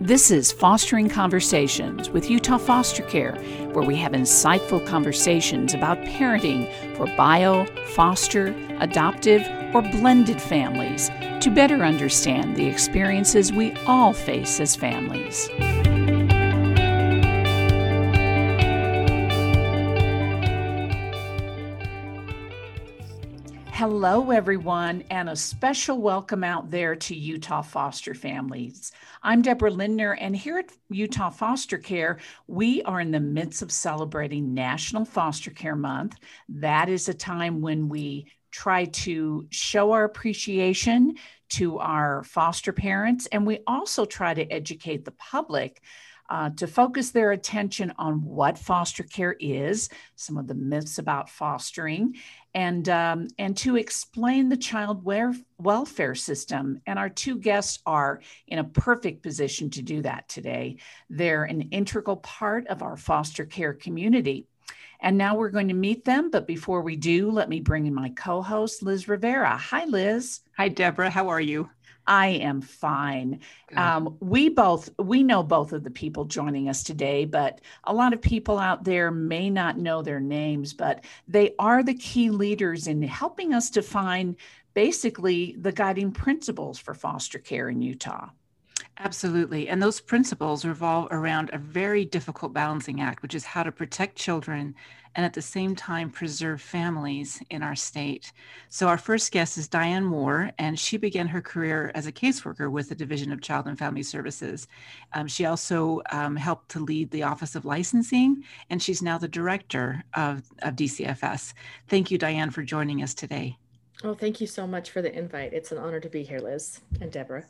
This is Fostering Conversations with Utah Foster Care, where we have insightful conversations about parenting for bio, foster, adoptive, or blended families to better understand the experiences we all face as families. Hello, everyone, and a special welcome out there to Utah foster families. I'm Deborah Lindner, and here at Utah Foster Care, we are in the midst of celebrating National Foster Care Month. That is a time when we try to show our appreciation to our foster parents, and we also try to educate the public uh, to focus their attention on what foster care is, some of the myths about fostering, and um, and to explain the child welfare system. And our two guests are in a perfect position to do that today. They're an integral part of our foster care community. And now we're going to meet them. But before we do, let me bring in my co host, Liz Rivera. Hi, Liz. Hi, Deborah. How are you? I am fine. Um, we both we know both of the people joining us today, but a lot of people out there may not know their names, but they are the key leaders in helping us define basically the guiding principles for foster care in Utah. Absolutely. And those principles revolve around a very difficult balancing act, which is how to protect children and at the same time preserve families in our state. So, our first guest is Diane Moore, and she began her career as a caseworker with the Division of Child and Family Services. Um, she also um, helped to lead the Office of Licensing, and she's now the director of, of DCFS. Thank you, Diane, for joining us today. Oh, thank you so much for the invite. It's an honor to be here, Liz and Deborah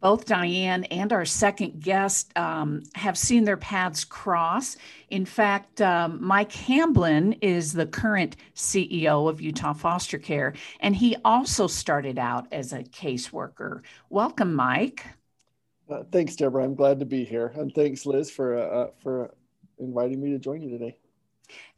both Diane and our second guest um, have seen their paths cross. In fact, um, Mike Hamblin is the current CEO of Utah Foster Care, and he also started out as a caseworker. Welcome, Mike. Uh, thanks, Deborah. I'm glad to be here, and thanks, Liz, for uh, uh for inviting me to join you today.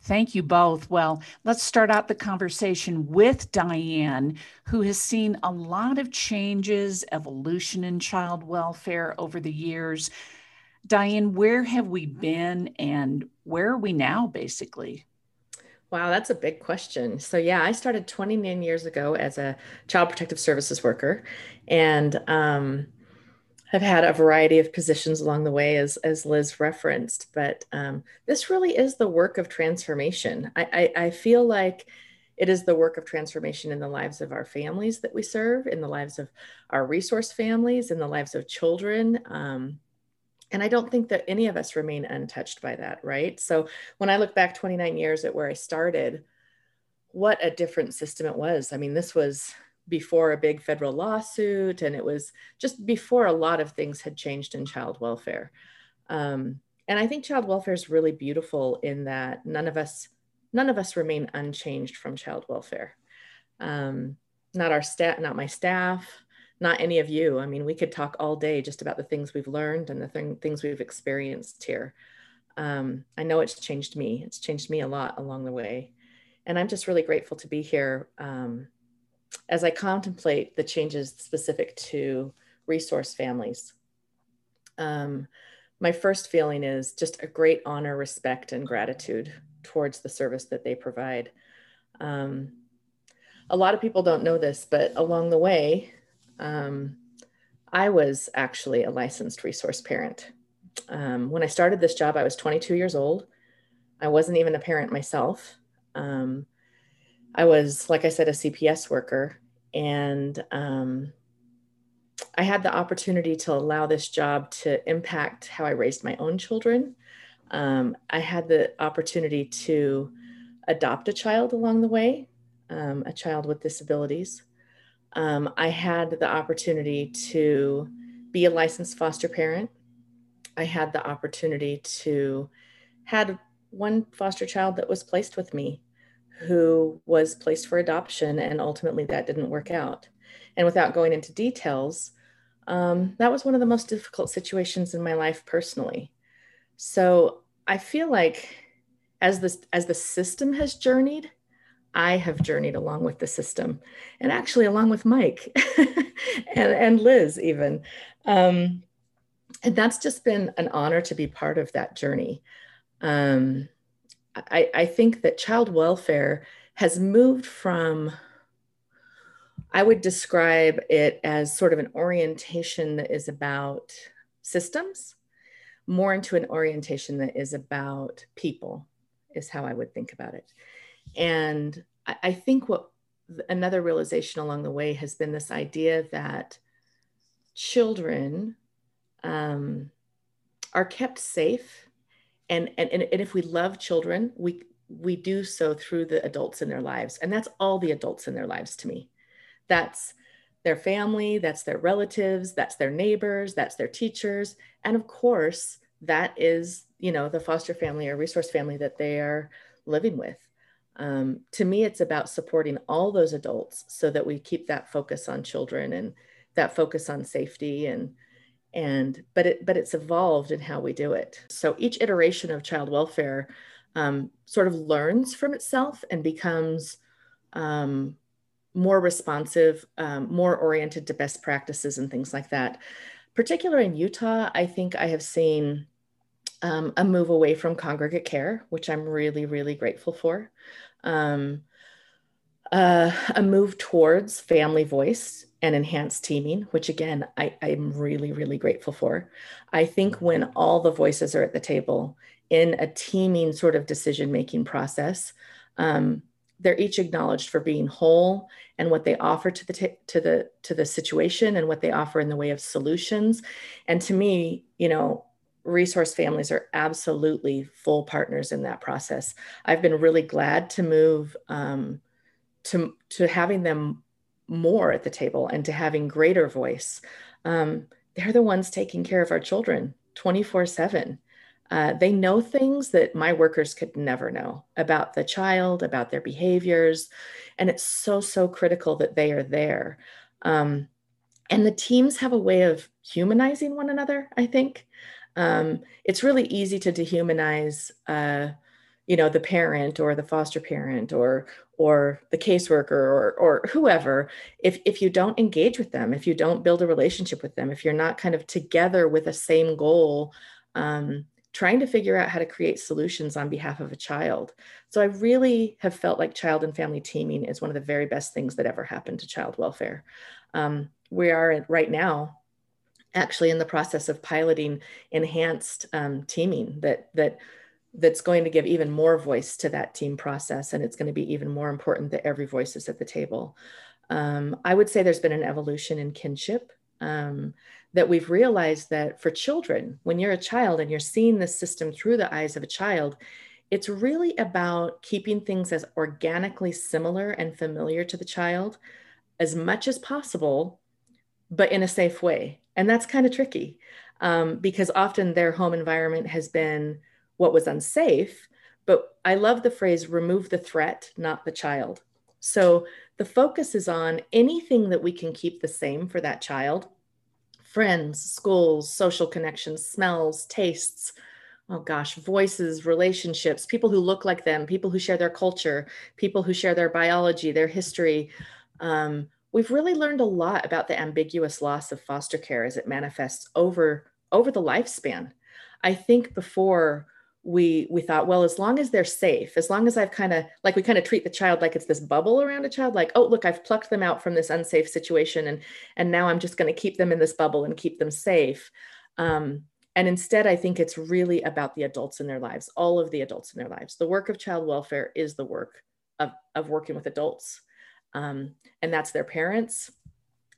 Thank you both. Well, let's start out the conversation with Diane, who has seen a lot of changes, evolution in child welfare over the years. Diane, where have we been and where are we now, basically? Wow, that's a big question. So, yeah, I started 29 years ago as a child protective services worker. And um, have had a variety of positions along the way, as, as Liz referenced, but um, this really is the work of transformation. I, I, I, feel like it is the work of transformation in the lives of our families that we serve, in the lives of our resource families, in the lives of children. Um, and I don't think that any of us remain untouched by that, right? So when I look back 29 years at where I started, what a different system it was. I mean, this was before a big federal lawsuit, and it was just before a lot of things had changed in child welfare. Um, and I think child welfare is really beautiful in that none of us none of us remain unchanged from child welfare. Um, not our staff, not my staff, not any of you. I mean, we could talk all day just about the things we've learned and the things we've experienced here. Um, I know it's changed me. It's changed me a lot along the way. And I'm just really grateful to be here um, as I contemplate the changes specific to resource families, um, my first feeling is just a great honor, respect, and gratitude towards the service that they provide. Um, a lot of people don't know this, but along the way, um, I was actually a licensed resource parent. Um, when I started this job, I was 22 years old. I wasn't even a parent myself. Um, I was, like I said, a CPS worker, and um, I had the opportunity to allow this job to impact how I raised my own children. Um, I had the opportunity to adopt a child along the way, um, a child with disabilities. Um, I had the opportunity to be a licensed foster parent. I had the opportunity to had one foster child that was placed with me who was placed for adoption, and ultimately that didn't work out. And without going into details, um, that was one of the most difficult situations in my life personally. So I feel like as this as the system has journeyed, I have journeyed along with the system, and actually along with Mike and, and Liz even. Um, and that's just been an honor to be part of that journey. Um, I, I think that child welfare has moved from, I would describe it as sort of an orientation that is about systems, more into an orientation that is about people, is how I would think about it. And I, I think what another realization along the way has been this idea that children um, are kept safe and, and and if we love children we we do so through the adults in their lives. And that's all the adults in their lives to me. That's their family that's their relatives that's their neighbors that's their teachers. And of course that is you know the foster family or resource family that they are living with. Um, to me it's about supporting all those adults so that we keep that focus on children and that focus on safety and and but it but it's evolved in how we do it. So each iteration of child welfare um, sort of learns from itself and becomes um, more responsive um, more oriented to best practices and things like that. Particularly in utah i think i have seen um, a move away from congregate care which i'm really really grateful for. Um, uh, a move towards family voice and enhanced teaming, which again, I, I'm really, really grateful for. I think when all the voices are at the table in a teaming sort of decision making process, um, they're each acknowledged for being whole and what they offer to the t- to the to the situation and what they offer in the way of solutions. And to me, you know, resource families are absolutely full partners in that process. I've been really glad to move um, to to having them more at the table and to having greater voice. Um, they're the ones taking care of our children 24 7. Uh, they know things that my workers could never know about the child, about their behaviors. And it's so, so critical that they are there. Um, and the teams have a way of humanizing one another, I think. Um, it's really easy to dehumanize uh, you know the parent or the foster parent or or the caseworker or or whoever if if you don't engage with them if you don't build a relationship with them if you're not kind of together with a same goal um, trying to figure out how to create solutions on behalf of a child. So i really have felt like child and family teaming is one of the very best things that ever happened to child welfare. Um, we are right now actually in the process of piloting enhanced um, teaming that that that's going to give even more voice to that team process. And it's going to be even more important that every voice is at the table. Um, I would say there's been an evolution in kinship um, that we've realized that for children, when you're a child and you're seeing the system through the eyes of a child, it's really about keeping things as organically similar and familiar to the child as much as possible, but in a safe way. And that's kind of tricky um, because often their home environment has been what was unsafe. But I love the phrase remove the threat, not the child. So the focus is on anything that we can keep the same for that child friends, schools, social connections, smells, tastes. Oh gosh, voices, relationships, people who look like them, people who share their culture, people who share their biology, their history. Um, we've really learned a lot about the ambiguous loss of foster care as it manifests over over the lifespan. I think before we we thought well as long as they're safe as long as i've kind of like we kind of treat the child like it's this bubble around a child like oh look i've plucked them out from this unsafe situation and and now i'm just going to keep them in this bubble and keep them safe. Um, and instead i think it's really about the adults in their lives all of the adults in their lives. The work of child welfare is the work of, of working with adults um, and that's their parents.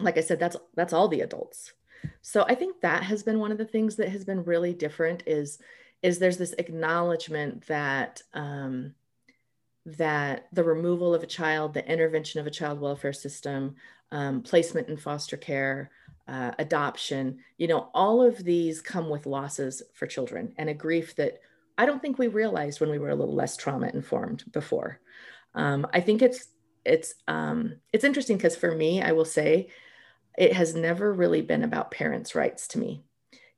Like i said that's that's all the adults. So i think that has been one of the things that has been really different is is there's this acknowledgement that um, that the removal of a child, the intervention of a child welfare system, um, placement in foster care, uh, adoption, you know, all of these come with losses for children and a grief that I don't think we realized when we were a little less trauma informed before. Um, I think it's it's um, it's interesting because for me, I will say, it has never really been about parents' rights to me.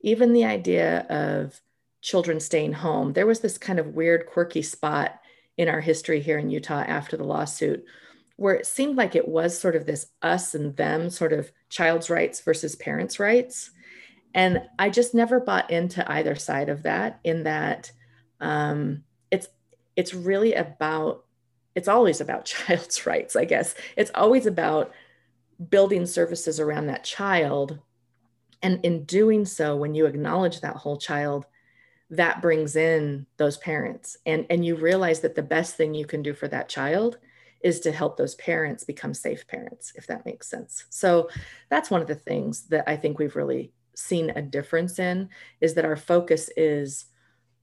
Even the idea of children staying home. There was this kind of weird, quirky spot in our history here in Utah after the lawsuit where it seemed like it was sort of this us and them sort of child's rights versus parents' rights. And I just never bought into either side of that. In that, um, it's it's really about it's always about child's rights. I guess it's always about building services around that child. And in doing so, when you acknowledge that whole child, that brings in those parents. And and you realize that the best thing you can do for that child is to help those parents become safe parents if that makes sense. So that's one of the things that i think we've really seen a difference in is that our focus is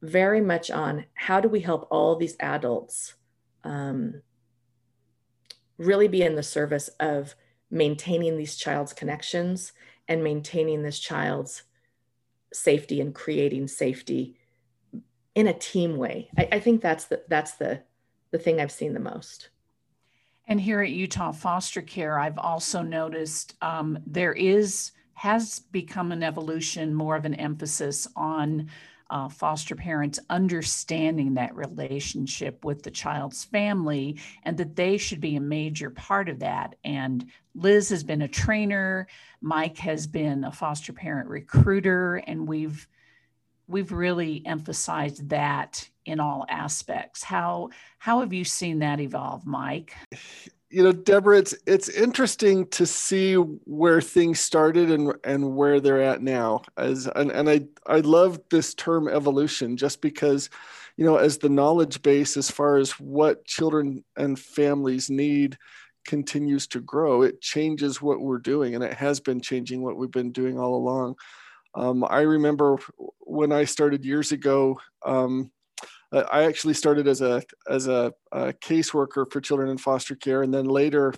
very much on how do we help all these adults um, really be in the service of maintaining these child's connections and maintaining this child's safety and creating safety in a team way. I, I think that's the that's the the thing I've seen the most. And here at Utah Foster Care, I've also noticed um, there is has become an evolution, more of an emphasis on uh, foster parents understanding that relationship with the child's family and that they should be a major part of that. And Liz has been a trainer, Mike has been a foster parent recruiter, and we've we've really emphasized that in all aspects. How how have you seen that evolve, Mike? you know deborah it's it's interesting to see where things started and and where they're at now as and, and i i love this term evolution just because you know as the knowledge base as far as what children and families need continues to grow it changes what we're doing and it has been changing what we've been doing all along um, i remember when i started years ago um, I actually started as a as a, a caseworker for children in foster care, and then later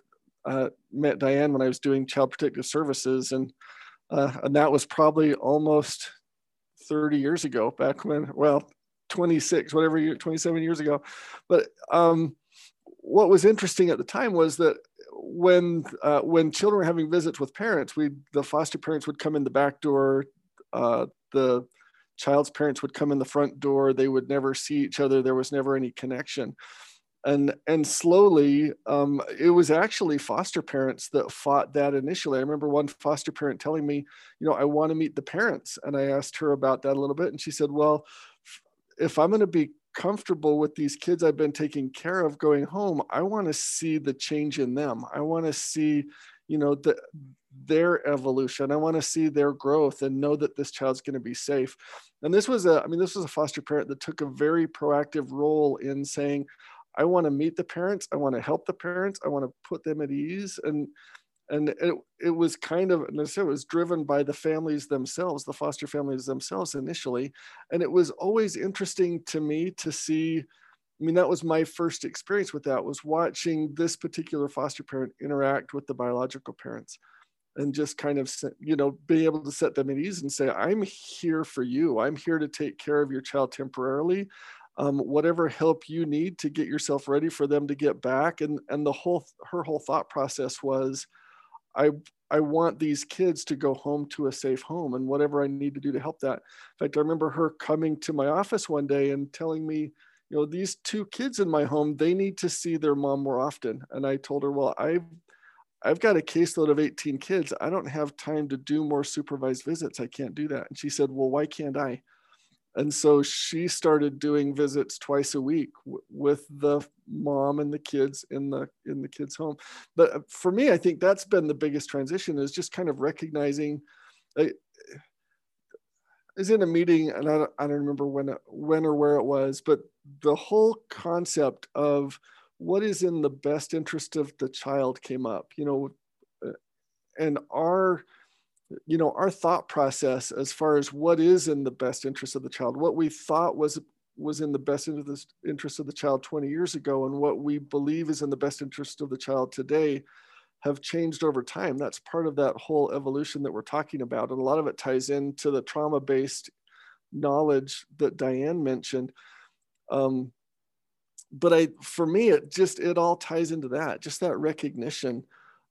uh, met Diane when I was doing child protective services, and uh, and that was probably almost 30 years ago. Back when, well, 26, whatever year, 27 years ago. But um, what was interesting at the time was that when uh, when children were having visits with parents, we the foster parents would come in the back door. Uh, the child's parents would come in the front door. They would never see each other. There was never any connection. And and slowly um, it was actually foster parents that fought that initially. I remember one foster parent telling me you know i want to meet the parents. And i asked her about that a little bit and she said well if i'm going to be comfortable with these kids i've been taking care of going home i want to see the change in them. I want to see you know the their evolution. I want to see their growth and know that this child's going to be safe. And this was a, I mean, this was a foster parent that took a very proactive role in saying, I want to meet the parents. I want to help the parents. I want to put them at ease. And and it, it was kind of it was driven by the families themselves, the foster families themselves initially. And it was always interesting to me to see. I mean, that was my first experience with that was watching this particular foster parent interact with the biological parents and just kind of you know being able to set them at ease and say i'm here for you. I'm here to take care of your child temporarily. Um, whatever help you need to get yourself ready for them to get back. And and the whole her whole thought process was i i want these kids to go home to a safe home and whatever i need to do to help that. In fact i remember her coming to my office one day and telling me you know these two kids in my home they need to see their mom more often. And i told her well i've I've got a caseload of 18 kids. I don't have time to do more supervised visits. I can't do that. And she said, Well, why can't I? And so she started doing visits twice a week w- with the mom and the kids in the in the kids' home. But uh, for me, I think that's been the biggest transition is just kind of recognizing. I, I was in a meeting, and I don't, I don't remember when when or where it was, but the whole concept of what is in the best interest of the child came up you know uh, and our you know our thought process as far as what is in the best interest of the child what we thought was was in the best interest of the child 20 years ago and what we believe is in the best interest of the child today have changed over time. That's part of that whole evolution that we're talking about. And a lot of it ties into the trauma based knowledge that diane mentioned. Um, but I, for me, it just, it all ties into that, just that recognition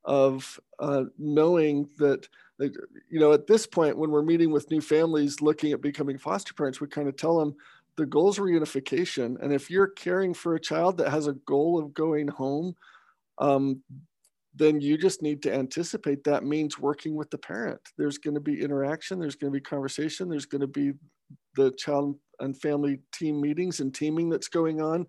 of uh, knowing that, you know, at this point, when we're meeting with new families looking at becoming foster parents, we kind of tell them the goals are reunification. And if you're caring for a child that has a goal of going home, um, then you just need to anticipate that means working with the parent. There's going to be interaction, there's going to be conversation, there's going to be the child and family team meetings and teaming that's going on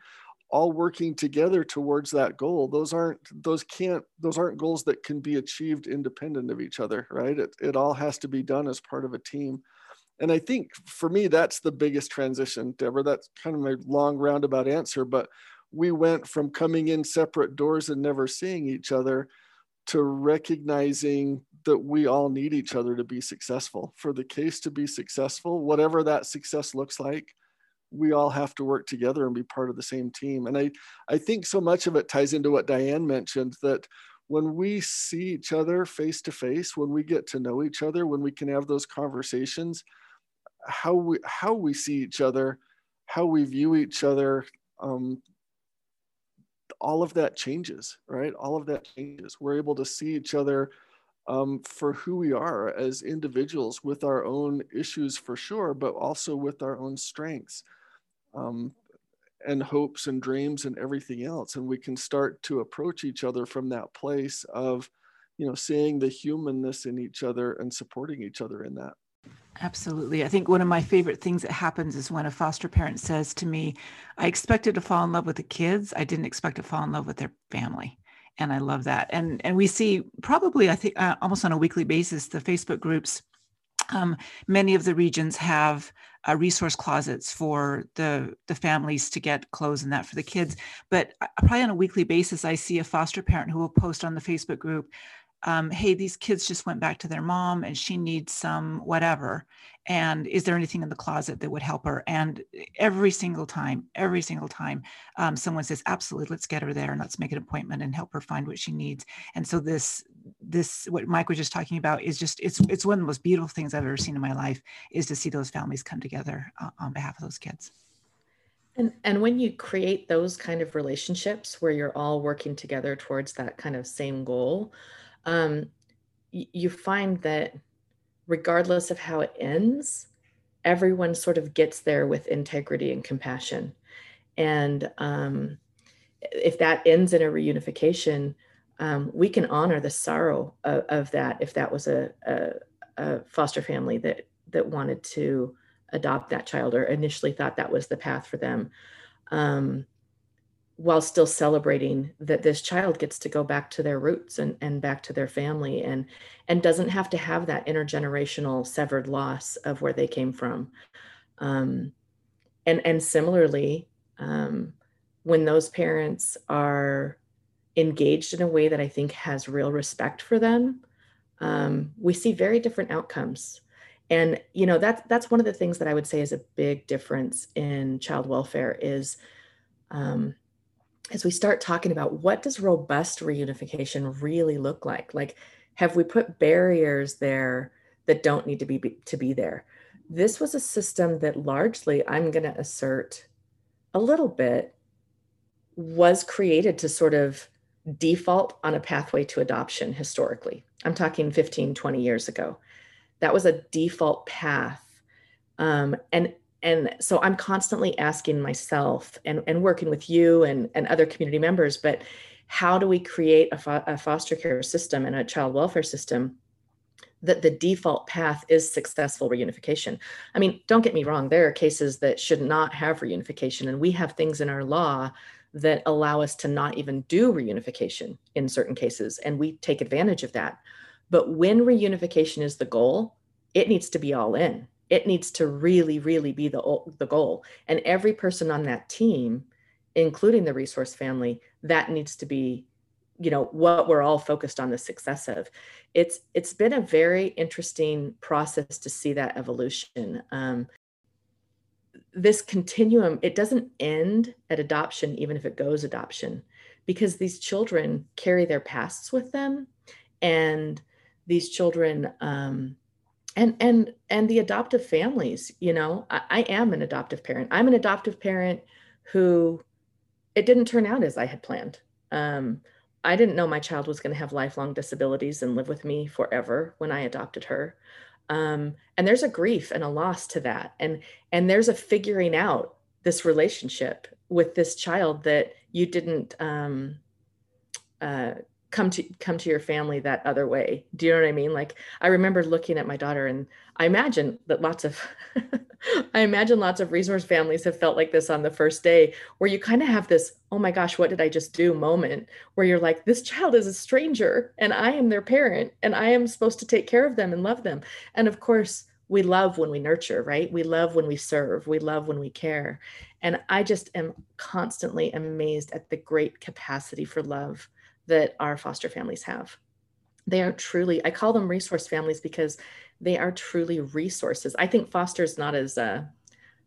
all working together towards that goal. Those aren't those can't those aren't goals that can be achieved independent of each other right? It, it all has to be done as part of a team. And i think for me that's the biggest transition deborah. That's kind of my long roundabout answer but we went from coming in separate doors and never seeing each other to recognizing that we all need each other to be successful. For the case to be successful whatever that success looks like we all have to work together and be part of the same team. And I, I think so much of it ties into what Diane mentioned that when we see each other face to face, when we get to know each other, when we can have those conversations, how we how we see each other, how we view each other, um, all of that changes, right? All of that changes. We're able to see each other um, for who we are as individuals with our own issues for sure, but also with our own strengths um, and hopes and dreams and everything else. And we can start to approach each other from that place of, you know, seeing the humanness in each other and supporting each other in that. Absolutely. I think one of my favorite things that happens is when a foster parent says to me, I expected to fall in love with the kids. I didn't expect to fall in love with their family. And I love that. And and we see probably I think uh, almost on a weekly basis the Facebook groups um, many of the regions have uh, resource closets for the the families to get clothes and that for the kids. But uh, probably on a weekly basis, I see a foster parent who will post on the Facebook group, um, "Hey, these kids just went back to their mom, and she needs some whatever." and is there anything in the closet that would help her? And every single time every single time um, someone says absolutely let's get her there and let's make an appointment and help her find what she needs. And so this this what mike was just talking about is just it's it's one of the most beautiful things i've ever seen in my life is to see those families come together uh, on behalf of those kids. And and when you create those kind of relationships where you're all working together towards that kind of same goal um, you find that regardless of how it ends, everyone sort of gets there with integrity and compassion. And um, if that ends in a reunification, um, we can honor the sorrow of, of that if that was a, a, a, foster family that that wanted to adopt that child or initially thought that was the path for them. Um, while still celebrating that this child gets to go back to their roots and, and back to their family and and doesn't have to have that intergenerational severed loss of where they came from. Um, and and similarly um, when those parents are engaged in a way that i think has real respect for them um, we see very different outcomes. And you know that's that's one of the things that i would say is a big difference in child welfare is um, as we start talking about what does robust reunification really look like? Like have we put barriers there that don't need to be, be to be there? This was a system that largely i'm going to assert a little bit was created to sort of default on a pathway to adoption historically. I'm talking 15 20 years ago. That was a default path um, and and so i'm constantly asking myself and, and working with you and, and other community members but how do we create a, fo- a foster care system and a child welfare system that the default path is successful reunification. I mean, don't get me wrong, there are cases that should not have reunification, and we have things in our law that allow us to not even do reunification in certain cases, and we take advantage of that. But when reunification is the goal, it needs to be all in it needs to really really be the the goal. And every person on that team including the resource family that needs to be you know what we're all focused on the success of. It's it's been a very interesting process to see that evolution. Um, this continuum it doesn't end at adoption even if it goes adoption because these children carry their pasts with them and these children um, and and and the adoptive families you know I, I, am an adoptive parent. I'm an adoptive parent who it didn't turn out as i had planned. Um, i didn't know my child was going to have lifelong disabilities and live with me forever when i adopted her. Um, and there's a grief and a loss to that. And and there's a figuring out this relationship with this child that you didn't um, uh, come to come to your family that other way. Do you know what i mean? Like i remember looking at my daughter and i imagine that lots of i imagine lots of resource families have felt like this on the first day where you kind of have this oh my gosh what did i just do? moment where you're like this child is a stranger and i am their parent and i am supposed to take care of them and love them. And of course we love when we nurture right? We love when we serve. We love when we care. And i just am constantly amazed at the great capacity for love that our foster families have. They are truly, I call them resource families because they are truly resources. I think foster is not as, uh,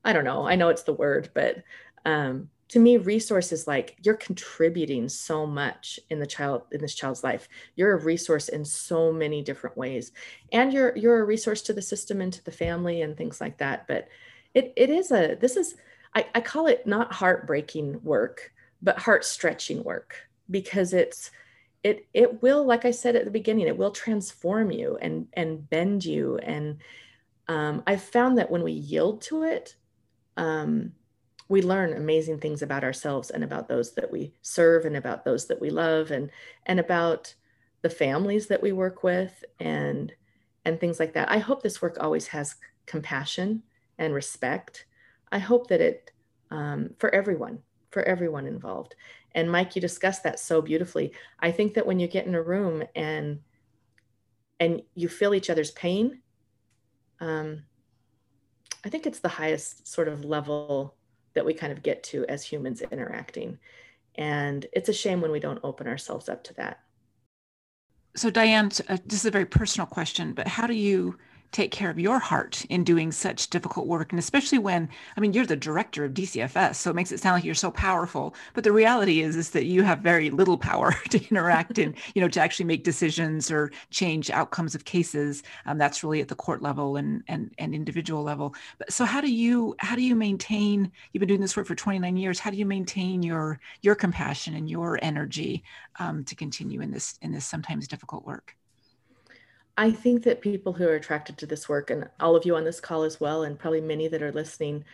I don't know, I know it's the word, but um, to me, resource is like you're contributing so much in the child in this child's life. You're a resource in so many different ways, and you're you're a resource to the system and to the family and things like that. But it it is a this is I, I call it not heartbreaking work, but heart stretching work because it's it it will like i said at the beginning it will transform you and and bend you. And um, i've found that when we yield to it um, we learn amazing things about ourselves and about those that we serve and about those that we love and and about the families that we work with and and things like that. I hope this work always has compassion and respect. I hope that it um, for everyone for everyone involved and Mike, you discussed that so beautifully. I think that when you get in a room and and you feel each other's pain, um, I think it's the highest sort of level that we kind of get to as humans interacting. And it's a shame when we don't open ourselves up to that. So, Diane, uh, this is a very personal question, but how do you take care of your heart in doing such difficult work and especially when i mean you're the director of dcfs so it makes it sound like you're so powerful. But the reality is is that you have very little power to interact and you know to actually make decisions or change outcomes of cases. Um, that's really at the court level and and and individual level. But so how do you how do you maintain you've been doing this work for 29 years how do you maintain your your compassion and your energy um, to continue in this in this sometimes difficult work I think that people who are attracted to this work, and all of you on this call as well, and probably many that are listening,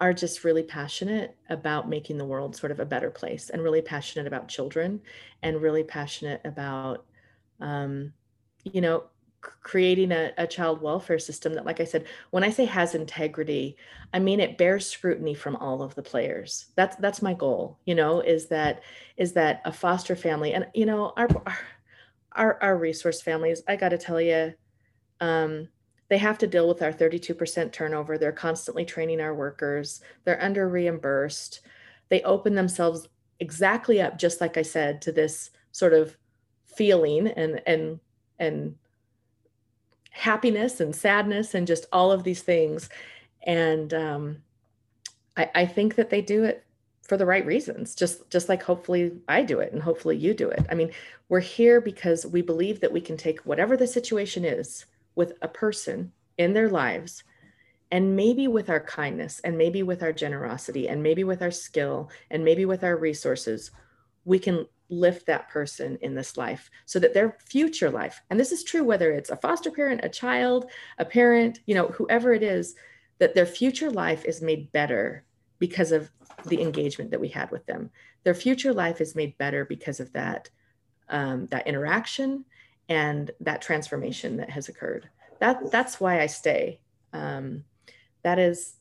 are just really passionate about making the world sort of a better place and really passionate about children and really passionate about, um, you know, creating a, a, child welfare system that like i said when i say has integrity i mean it bears scrutiny from all of the players. That's that's my goal you know is that is that a foster family and you know our, our our, our resource families, I got to tell you, um, they have to deal with our 32% turnover. They're constantly training our workers. They're under reimbursed. They open themselves exactly up, just like I said, to this sort of feeling and and and happiness and sadness and just all of these things. And um, I, I think that they do it for the right reasons just just like hopefully i do it and hopefully you do it. I mean we're here because we believe that we can take whatever the situation is with a person in their lives and maybe with our kindness and maybe with our generosity and maybe with our skill and maybe with our resources we can lift that person in this life so that their future life and this is true whether it's a foster parent a child a parent you know whoever it is that their future life is made better because of the engagement that we had with them. Their future life is made better because of that um, that interaction and that transformation that has occurred. That that's why I stay. Um, that is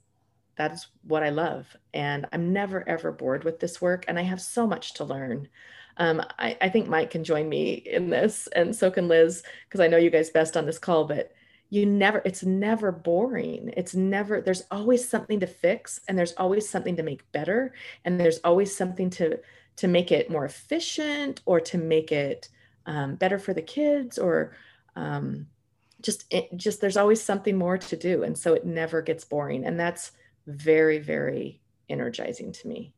that is what I love, and I'm never ever bored with this work, and I have so much to learn. Um, I, I think Mike can join me in this, and so can Liz, because I know you guys best on this call. But you never it's never boring. It's never there's always something to fix and there's always something to make better and there's always something to to make it more efficient or to make it um, better for the kids or um, just it, just there's always something more to do. And so it never gets boring. And that's very very energizing to me.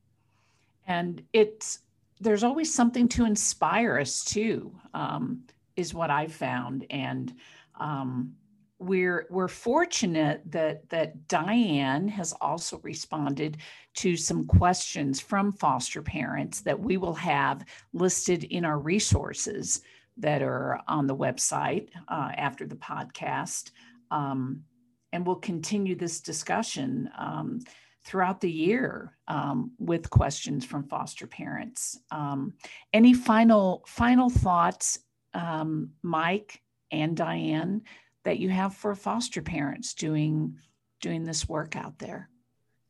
And it's there's always something to inspire us too um, is what i've found. And um, we're we're fortunate that that Diane has also responded to some questions from foster parents that we will have listed in our resources that are on the website uh, after the podcast, um, and we'll continue this discussion um, throughout the year um, with questions from foster parents. Um, any final final thoughts, um, Mike and Diane, that you have for foster parents doing doing this work out there?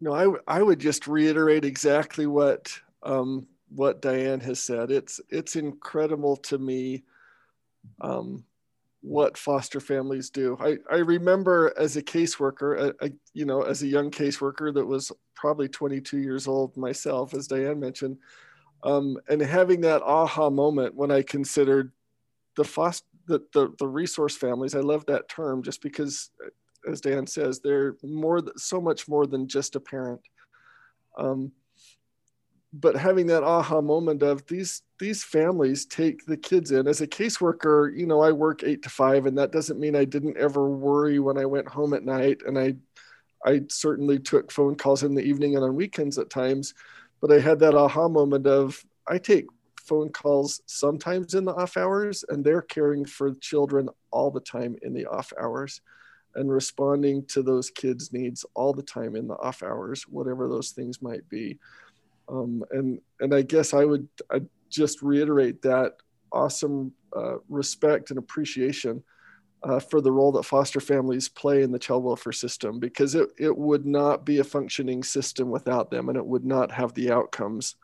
No, I, I would just reiterate exactly what um, what Diane has said. It's it's incredible to me um, what foster families do. I, I remember as a caseworker, I, you know, as a young caseworker that was probably 22 years old myself, as Diane mentioned, um, and having that aha moment when I considered the foster the, the, the resource families. I love that term just because, as Diane says, they're more so much more than just a parent. Um, but having that aha moment of these these families take the kids in as a caseworker you know i work eight to five and that doesn't mean i didn't ever worry when i went home at night and i i certainly took phone calls in the evening and on weekends at times but i had that aha moment of i take phone calls sometimes in the off hours and they're caring for children all the time in the off hours and responding to those kids needs all the time in the off hours whatever those things might be. Um, and and I guess I would I'd just reiterate that awesome uh, respect and appreciation uh, for the role that foster families play in the child welfare system because it, it would not be a functioning system without them and it would not have the outcomes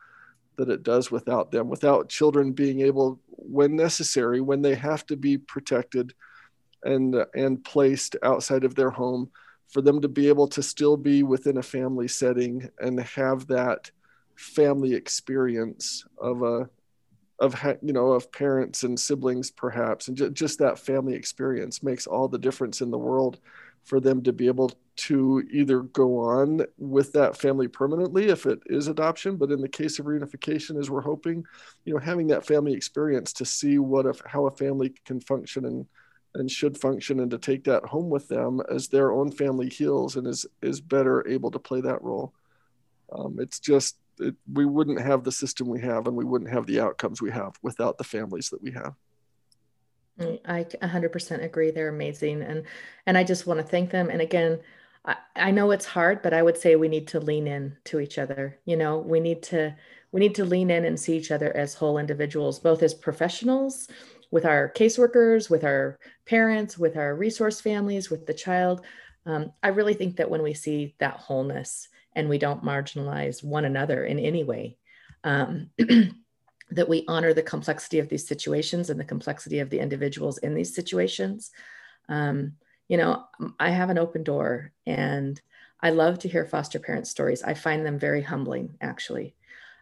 that it does without them without children being able when necessary when they have to be protected and and placed outside of their home for them to be able to still be within a family setting and have that family experience of a of you know of parents and siblings perhaps and just that family experience makes all the difference in the world for them to be able to either go on with that family permanently if it is adoption but in the case of reunification as we're hoping you know having that family experience to see what if how a family can function and and should function and to take that home with them as their own family heals and is is better able to play that role. Um, it's just it, we wouldn't have the system we have and we wouldn't have the outcomes we have without the families that we have i 100% agree they're amazing and and i just want to thank them and again I, I know it's hard but i would say we need to lean in to each other you know we need to we need to lean in and see each other as whole individuals both as professionals with our caseworkers with our parents with our resource families with the child um, i really think that when we see that wholeness and we don't marginalize one another in any way. Um, that we honor the complexity of these situations and the complexity of the individuals in these situations. Um, you know, I have an open door and I love to hear foster parent stories. I find them very humbling, actually.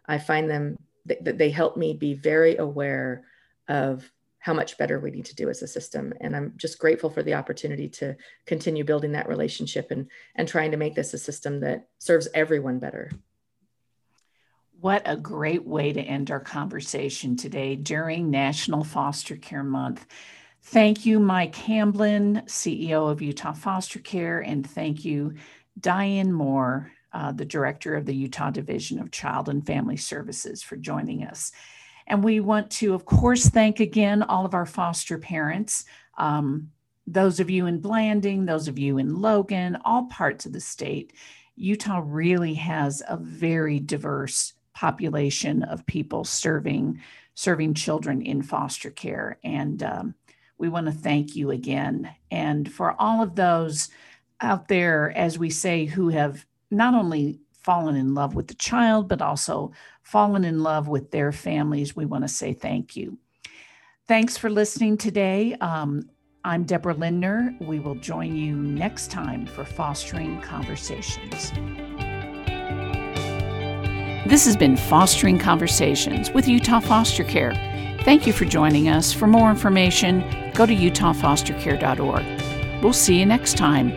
I find them that they help me be very aware of how much better we need to do as a system. And I'm just grateful for the opportunity to continue building that relationship and, and trying to make this a system that serves everyone better. What a great way to end our conversation today during National Foster Care Month. Thank you, Mike Hamblin, CEO of Utah Foster Care, and thank you, Diane Moore, uh, the Director of the Utah Division of Child and Family Services, for joining us. And we want to, of course, thank again all of our foster parents, um, those of you in Blanding, those of you in Logan, all parts of the state. Utah really has a very diverse population of people serving serving children in foster care, and um, we want to thank you again. And for all of those out there, as we say, who have not only fallen in love with the child, but also fallen in love with their families, we want to say thank you. Thanks for listening today. Um, I'm Deborah Lindner. We will join you next time for Fostering Conversations. This has been Fostering Conversations with Utah Foster Care. Thank you for joining us. For more information, go to utahfostercare.org. We'll see you next time